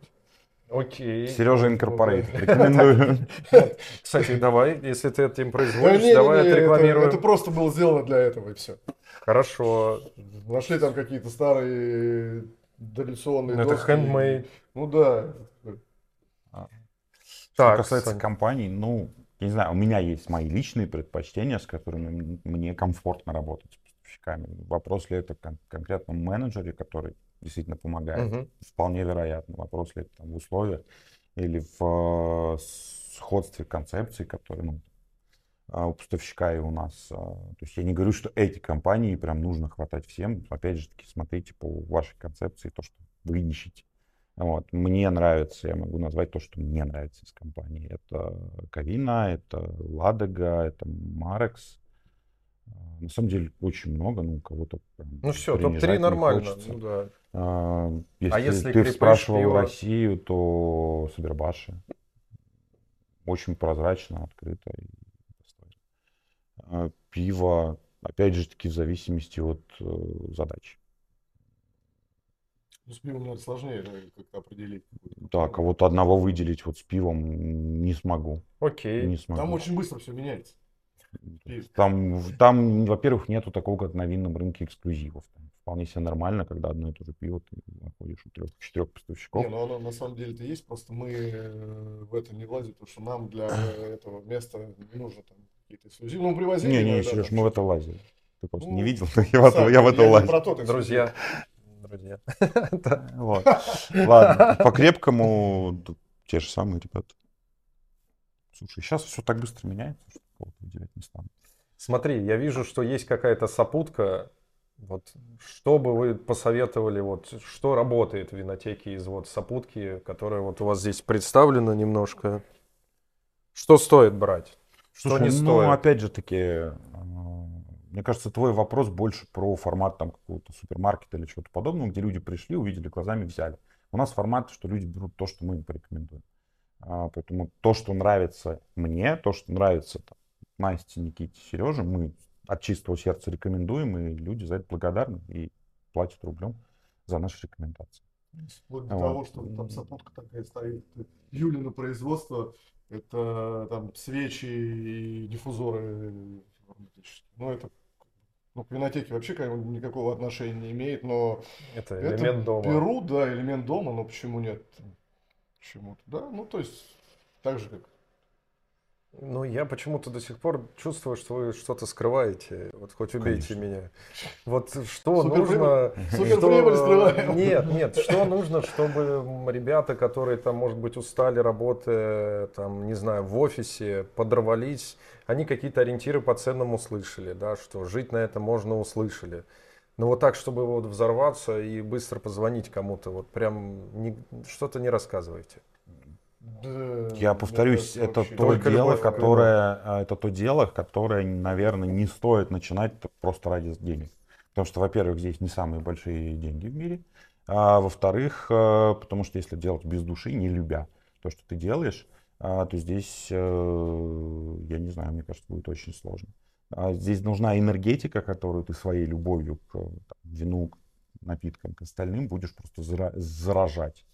Окей. Сережа Инкорпорейт. Рекомендую. Кстати, давай, если ты этим производишь, не, не, давай не, это, отрекламируем. это просто было сделано для этого и все. Хорошо. Нашли там какие-то старые дореволюционные Ну, это доски. handmade. Ну да. Что Так, касается Сань. компаний, ну, я не знаю, у меня есть мои личные предпочтения, с которыми мне комфортно работать с поставщиками. Вопрос ли это кон- конкретно менеджере, который действительно помогает, Мгм. вполне вероятно. Вопрос ли это там, в условиях или в э, сходстве концепций, которые ну, у поставщика и у нас. а. То есть я не говорю, что эти компании прям нужно хватать всем. Опять же таки, смотрите по вашей концепции, то, что вы ищете. Вот. Мне нравится, я могу назвать то, что мне нравится из компании. Это Кавина, это Ладога, это Марекс. А, На самом деле очень много, ну, кого-то Ну все, принижать топ-3 не нормально. хочется. Ну да. А, Если, если ты спрашивал пиво? Россию, то Сабербаши. Очень прозрачно, открыто и. А, Пиво, опять же таки, в зависимости от э, задач. Ну, с пивом, наверное, сложнее да, как-то определить. Так, а вот одного выделить вот с пивом не смогу. Окей. Не смогу. Там очень быстро все меняется. Там, там, во-первых, нету такого, как на винном рынке эксклюзивов. Там вполне себе нормально, когда одно и то же пиво ты находишь у трех-четырех поставщиков. Не, ну оно на самом деле-то есть, просто мы э, в это не влазим, потому что нам для этого места не нужно там какие-то эксклюзивы. Ну, привозили. Не, не, Сереж, мы в это лазили. Ты просто Ну, не видел, но я в это, Сам, я в это лазил. про тот эксклюзив. Друзья, друзья. Вот. Ладно, по крепкому т- те же самые ребята. Слушай, сейчас все так быстро меняется, что кого-то выделять не стану. Смотри, я вижу, что есть какая-то сопутка. Вот что бы вы посоветовали, вот что работает в винотеке из вот сопутки, которая вот у вас здесь представлена немножко? Что стоит брать? Что Слушай, не ну, стоит? опять же таки, э, мне кажется, твой вопрос больше про формат там какого-то супермаркета или чего-то подобного, где люди пришли, увидели глазами, взяли. У нас формат, что люди берут то, что мы им порекомендуем. А, Поэтому то, что нравится мне, то, что нравится там, Насте, Никите, Сереже, мы от чистого сердца рекомендуем, и люди за это благодарны и платят рублем за наши рекомендации. Вплоть до Вот. того, что там сопутка такая стоит. Юлина производство, это там свечи и диффузоры. Ну, это ну, к винотеке вообще никакого отношения не имеет, но Это это элемент дома. беру, да, элемент дома, но почему нет? Почему-то, да, ну, то есть, так же, как Ну, я почему-то до сих пор чувствую, что вы что-то скрываете. Вот хоть убейте Конечно. меня. Вот что Суперприбыль? нужно... Суперприбыль что- скрываем. Нет, нет, что нужно, чтобы ребята, которые там, может быть, устали, работая, там, не знаю, в офисе, подорвались, они какие-то ориентиры по ценам услышали, да, что жить на это можно услышали. Но вот так, чтобы вот взорваться и быстро позвонить кому-то, вот прям не- что-то не рассказывайте. Да, Я повторюсь, это то Только дело, которое, а, это то дело, которое, наверное, не стоит начинать просто ради денег. Потому что, во-первых, здесь не самые большие деньги в мире, а во-вторых, э, потому что если делать без души, не любя то, что ты делаешь, а, то здесь, э, я не знаю, мне кажется, будет очень сложно. А Здесь нужна энергетика, которую ты своей любовью к там, вину, к напиткам, к остальным будешь просто зара- заражать.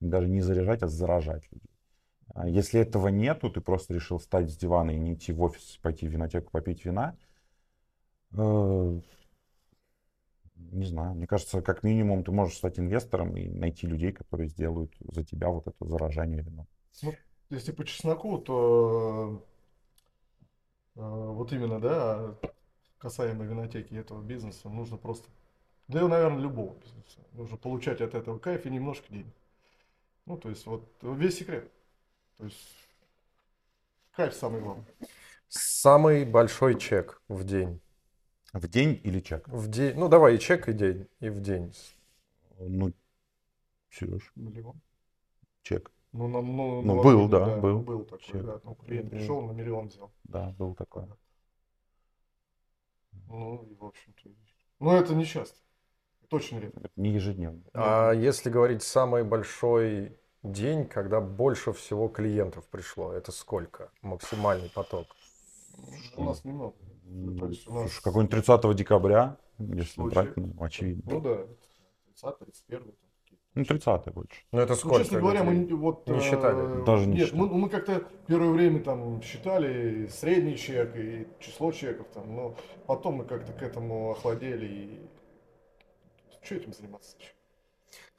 Даже не заряжать, а заражать людей. А Если этого нету, ты просто решил встать с дивана и не идти в офис, пойти в винотеку попить вина, э, не знаю, мне кажется, как минимум ты можешь стать инвестором и найти людей, которые сделают за тебя вот это заражение вином. Если по чесноку, то э, вот именно, да, касаемо винотеки этого бизнеса, нужно просто, и, наверное, любого бизнеса, нужно получать от этого кайф и немножко денег. Ну, то есть вот весь секрет. То есть кайф самый главный. Самый большой чек в день. В день или чек? В день, ну давай и чек, и день, и в день. Ну, Сереж, Миллион. чек. Ну, на, ну, Ну, на был, ладони, да, был. Был такой, Чек. да. Ну, клиент пришел, на миллион взял. Да, был такой. Ну, и в общем-то. Ну, это не часто. Это очень редко. Это не ежедневно. А если говорить самый большой день, когда больше всего клиентов пришло, это сколько? Максимальный поток. У нас немного. Нас- какой-нибудь 30 декабря, если Случай. брать, ну, очевидно. Ну да, 30 31 там какие-то. Ну, 30 больше. Ну это Ну, сколько? честно говоря, мы вот, Не э, считали? Даже не Нет, считали. мы, мы как-то первое время там считали средний чек и число чеков там, но потом мы как-то к этому охладели и что этим заниматься?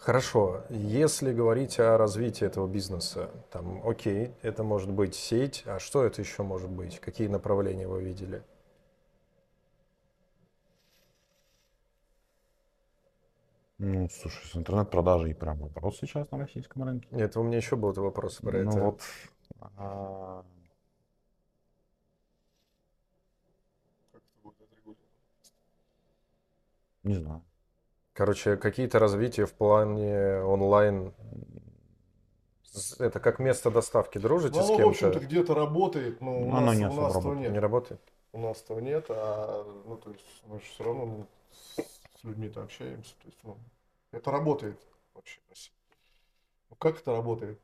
Хорошо, если говорить о развитии этого бизнеса, там, окей, это может быть сеть, а что это еще может быть? Какие направления вы видели? Ну, слушай, с интернет-продажей прям вопрос сейчас на российском рынке. Это у меня еще был вопрос про Ну это. вот, а, Как это будет отрегулировано? не знаю. Короче, какие-то развития в плане онлайн. Это как место доставки. Дружите Ну, с оно, в кем-то? общем-то, где-то работает, но у Ну, оно нас, не у нас этого работает. нет. Не работает? У нас этого нет, а ну, то есть мы же все равно ну, с людьми-то общаемся. То есть, ну, это работает вообще. Ну, как это работает?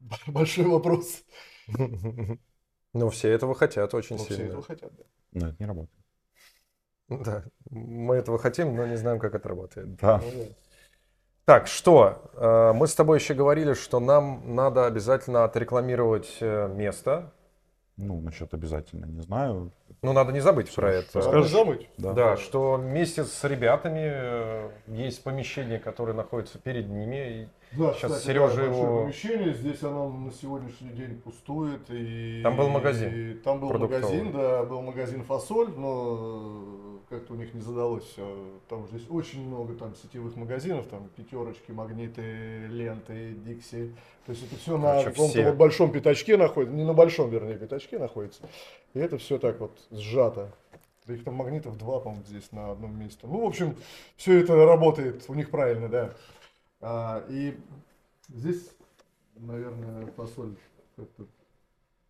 Большой вопрос. Ну, все этого хотят очень Но все сильно. этого хотят, да. Но это не работает. Да, мы этого хотим, но не знаем, как это работает. Да. Ну. Так, что? Э, Мы с тобой еще говорили, что нам надо обязательно отрекламировать э, место. Ну, насчет обязательно не знаю. Ну, надо не забыть про Слушай, это. Надо не забыть. Да. Да, что вместе с ребятами э, есть помещение, которое находится перед ними. и Да, Сейчас кстати, Сережа да, его- помещение, здесь оно на сегодняшний день пустует. И, Там был магазин и там был магазин, да, был магазин фасоль, но как-то у них не задалось все. Там здесь очень много там сетевых магазинов, там пятерочки, магниты, ленты, Дикси. То есть это все на Короче, каком-то все. вот большом пятачке находится, не на большом, вернее, пятачке находится. И это все так вот сжато. Да их там магнитов два, по-моему, здесь на одном месте. Ну, в общем, все это работает у них правильно, да. А, и здесь, наверное, фасоль как-то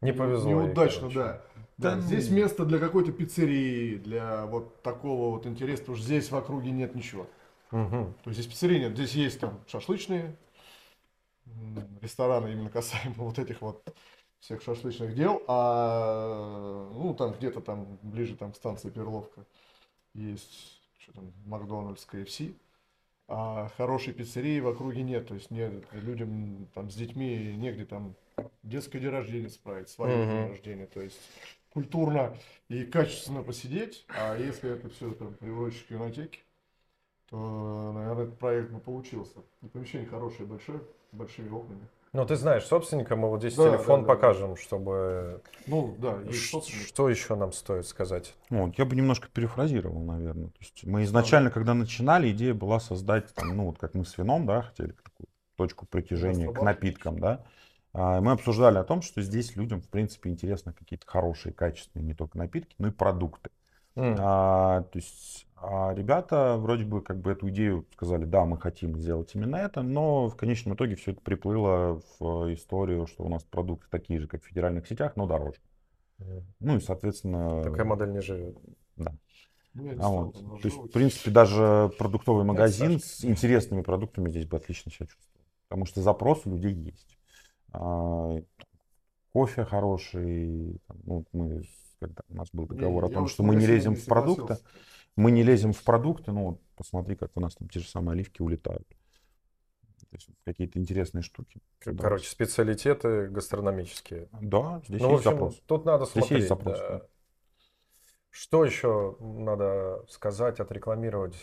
Не повезло. Неудачно, да. Да, Да здесь ну. место для какой-то пиццерии, для вот такого вот интереса, потому что здесь в округе нет ничего. Мгм. То есть здесь пиццерии нет, здесь есть там шашлычные, рестораны именно касаемо вот этих вот всех шашлычных дел, а ну там где-то там ближе там к станции Перловка есть что там Макдональдс, КФС, а хорошей пиццерии в округе нет, то есть нет людям там с детьми негде там детское день рождения справить, свое Мгм. день рождения, то есть культурно и качественно посидеть, а если это все там приурочить к юнотеке, то, наверное, этот проект бы получился. И помещение хорошее, большое, с большими окнами. Ну, ты знаешь собственника, мы вот здесь Да, телефон да, да, покажем, чтобы... Ну, да, есть собственник. Что еще нам стоит сказать? Вот, я бы немножко перефразировал, наверное. То есть мы изначально, когда начинали, идея была создать, там, ну вот как мы с вином, да, хотели такую точку притяжения к напиткам, да. А, Мы обсуждали о том, что здесь людям, в принципе, интересно какие-то хорошие, качественные не только напитки, но и продукты. М, А, то есть а ребята вроде бы как бы эту идею сказали, да, мы хотим сделать именно это, но в конечном итоге все это приплыло в историю, что у нас продукты такие же, как в федеральных сетях, но дороже. м. Ну и, соответственно, Такая модель не живет. да. Ну, А вот, то есть, в принципе, даже продуктовый магазин с интересными продуктами здесь бы отлично себя чувствовал. Потому что запрос у людей есть. А, кофе хороший. ну, мы, когда у нас был договор о я том, вот что мы не лезем не в продукты. Мы не лезем в продукты, ну вот посмотри, как у нас там те же самые оливки улетают. То есть какие-то интересные штуки. Короче, специалитеты гастрономические. Да, здесь Ну, есть общем, запрос. тут надо Здесь есть смотреть. запрос, да. да. Что еще надо сказать, отрекламировать?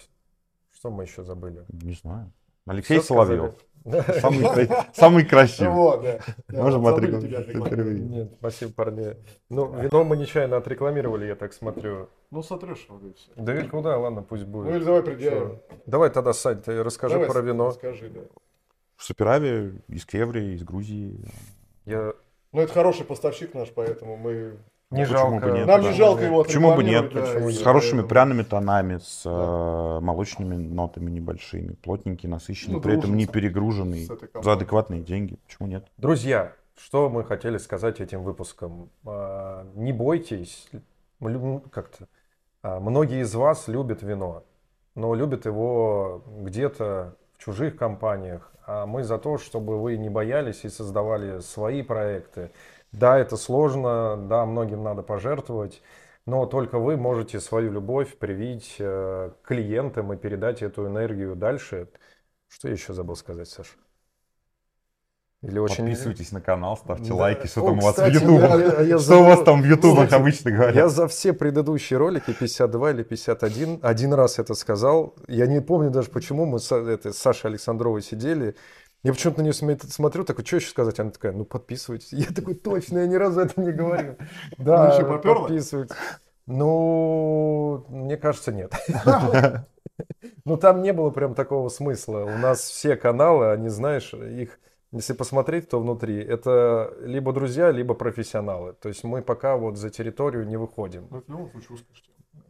Что мы еще забыли? Не знаю. Алексей сказали? Соловьев. Самый, самый красивый. Вот, да. Можем отрекламировать. Нет, спасибо, парни. Ну, вино мы нечаянно отрекламировали, я так смотрю. Ну, сотрешь его, и всё. Да и куда, ладно, пусть Ну, будет. или давай предъявим. Давай тогда, Сань, ты расскажи Давай, про вино. Скажи, да. В Сапераве, из Кеври, из Грузии. Я... Ну, это хороший поставщик наш, поэтому мы... Не Почему жалко. бы нет, Нам да. не жалко его Почему бы нет? да, Почему С нет? хорошими пряными тонами, с Да. э, молочными нотами небольшими, плотненький, насыщенный, Ну, при этом не перегруженный, этой за адекватные деньги. Почему нет? Друзья, что мы хотели сказать этим выпуском? А, Не бойтесь, лю- как-то. а, Многие из вас любят вино, но любят его где-то в чужих компаниях. А мы за то, чтобы вы не боялись и создавали свои проекты. Да, это сложно, да, многим надо пожертвовать, но только вы можете свою любовь привить э, клиентам и передать эту энергию дальше. Что я еще забыл сказать, Саша? Или очень... Подписывайтесь на канал, ставьте Да. лайки, что О, там у вас в кстати, ютубах. да, Что у вас там в ютубах Кстати, обычно говорят? Я за все предыдущие ролики, 52 или 51, один раз это сказал. Я не помню даже, почему мы с, это, с Сашей Александровой сидели. Я почему-то на нее смотрю, такой, что еще сказать? Она такая, ну подписывайтесь. Я такой, точно, я ни разу это не говорил. Да, Ну, попёрло? подписывайтесь. Ну, мне кажется, нет. Ну, там не было прям такого смысла. У нас все каналы, они, знаешь, их, если посмотреть, то внутри это либо друзья, либо профессионалы. То есть мы пока вот за территорию не выходим. Ну, в любом случае.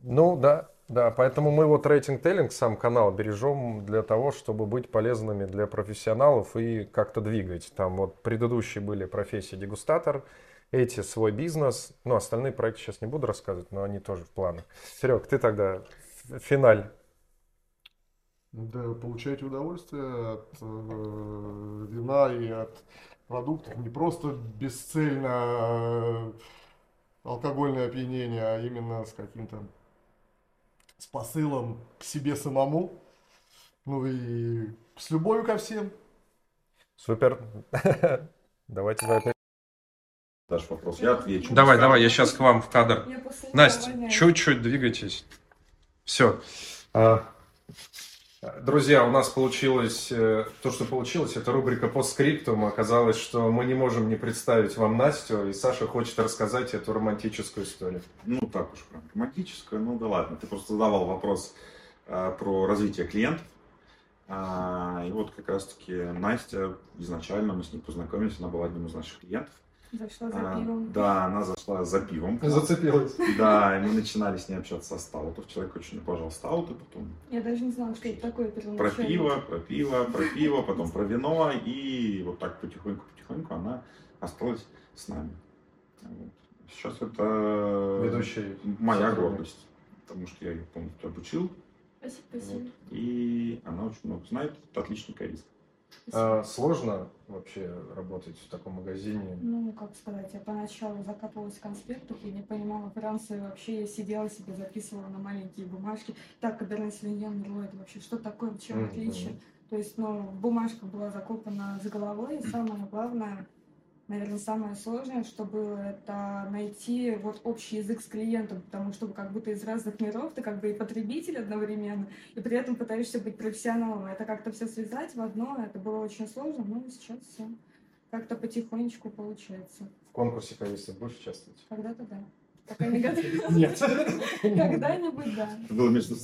Ну, да, да. Поэтому мы вот рейтинг Теллинг, сам канал, бережем для того, чтобы быть полезными для профессионалов и как-то двигать. Там вот предыдущие были профессии дегустатор, эти свой бизнес. Ну, остальные проекты сейчас не буду рассказывать, но они тоже в планах. Серег, ты тогда финаль. Да, получаете удовольствие от э, вина и от продуктов. Не просто бесцельно э, алкогольное опьянение, а именно с каким-то с посылом к себе самому. Ну и с любовью ко всем. Супер. Давайте за это. Дашь вопрос, я отвечу. Давай, давай, я сейчас к вам в кадр. Настя, чуть-чуть двигайтесь. Все. Друзья, у нас получилось, э, то, что получилось, это рубрика по скриптум. Оказалось, что мы не можем не представить вам Настю, и Саша хочет рассказать эту романтическую историю. Ну, так уж прям романтическую, ну да ладно. Ты просто задавал вопрос э, про развитие клиентов. А, и вот как раз-таки Настя, изначально мы с ней познакомились, она была одним из наших клиентов. Зашла за А, пивом. да, она зашла за пивом. Зацепилась. Да, и мы начинали с ней общаться со стаутов. Человек очень обожал стауты, потом Я даже не знала, что это такое про пиво, про пиво, про пиво, потом про вино. И вот так потихоньку-потихоньку она осталась с нами. Вот. Сейчас это Ведущий. моя гордость, потому что я ее полностью обучил, Спасибо, спасибо. вот, и она очень много знает, это отличный карист. А, сложно вообще работать в таком магазине? Ну, как сказать, я поначалу закапывалась в конспектах и не понимала Франции вообще. Я сидела себе, записывала на маленькие бумажки. Так, Каберне Савиньон, Мерло, это вообще что такое, в чем отличие? То есть, ну, бумажка была закопана за головой, и самое главное, наверное, самое сложное, что было, это найти вот общий язык с клиентом, потому что как будто из разных миров ты как бы и потребитель одновременно, и при этом пытаешься быть профессионалом. Это как-то все связать в одно, это было очень сложно, но сейчас все как-то потихонечку получается. В конкурсе каристов будешь участвовать? Когда-то да. Пока не готова. Нет. Когда-нибудь да. Это было между...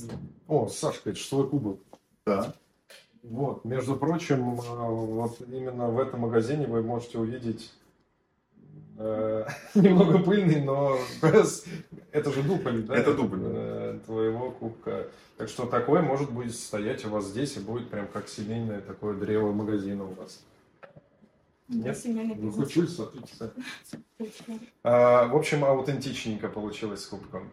О, Сашка, это ж свой кубок. Да. Вот, между прочим, э, вот именно в этом магазине вы можете увидеть э, немного пыльный, но. Это же дубль, да? Это дубль, э, Твоего кубка. Так что такое может будет стоять у вас здесь и будет прям как семейное такое древо магазина у вас. Нет? Ну, смотрите, кстати. Точно. А, В общем, аутентичненько получилось с кубком.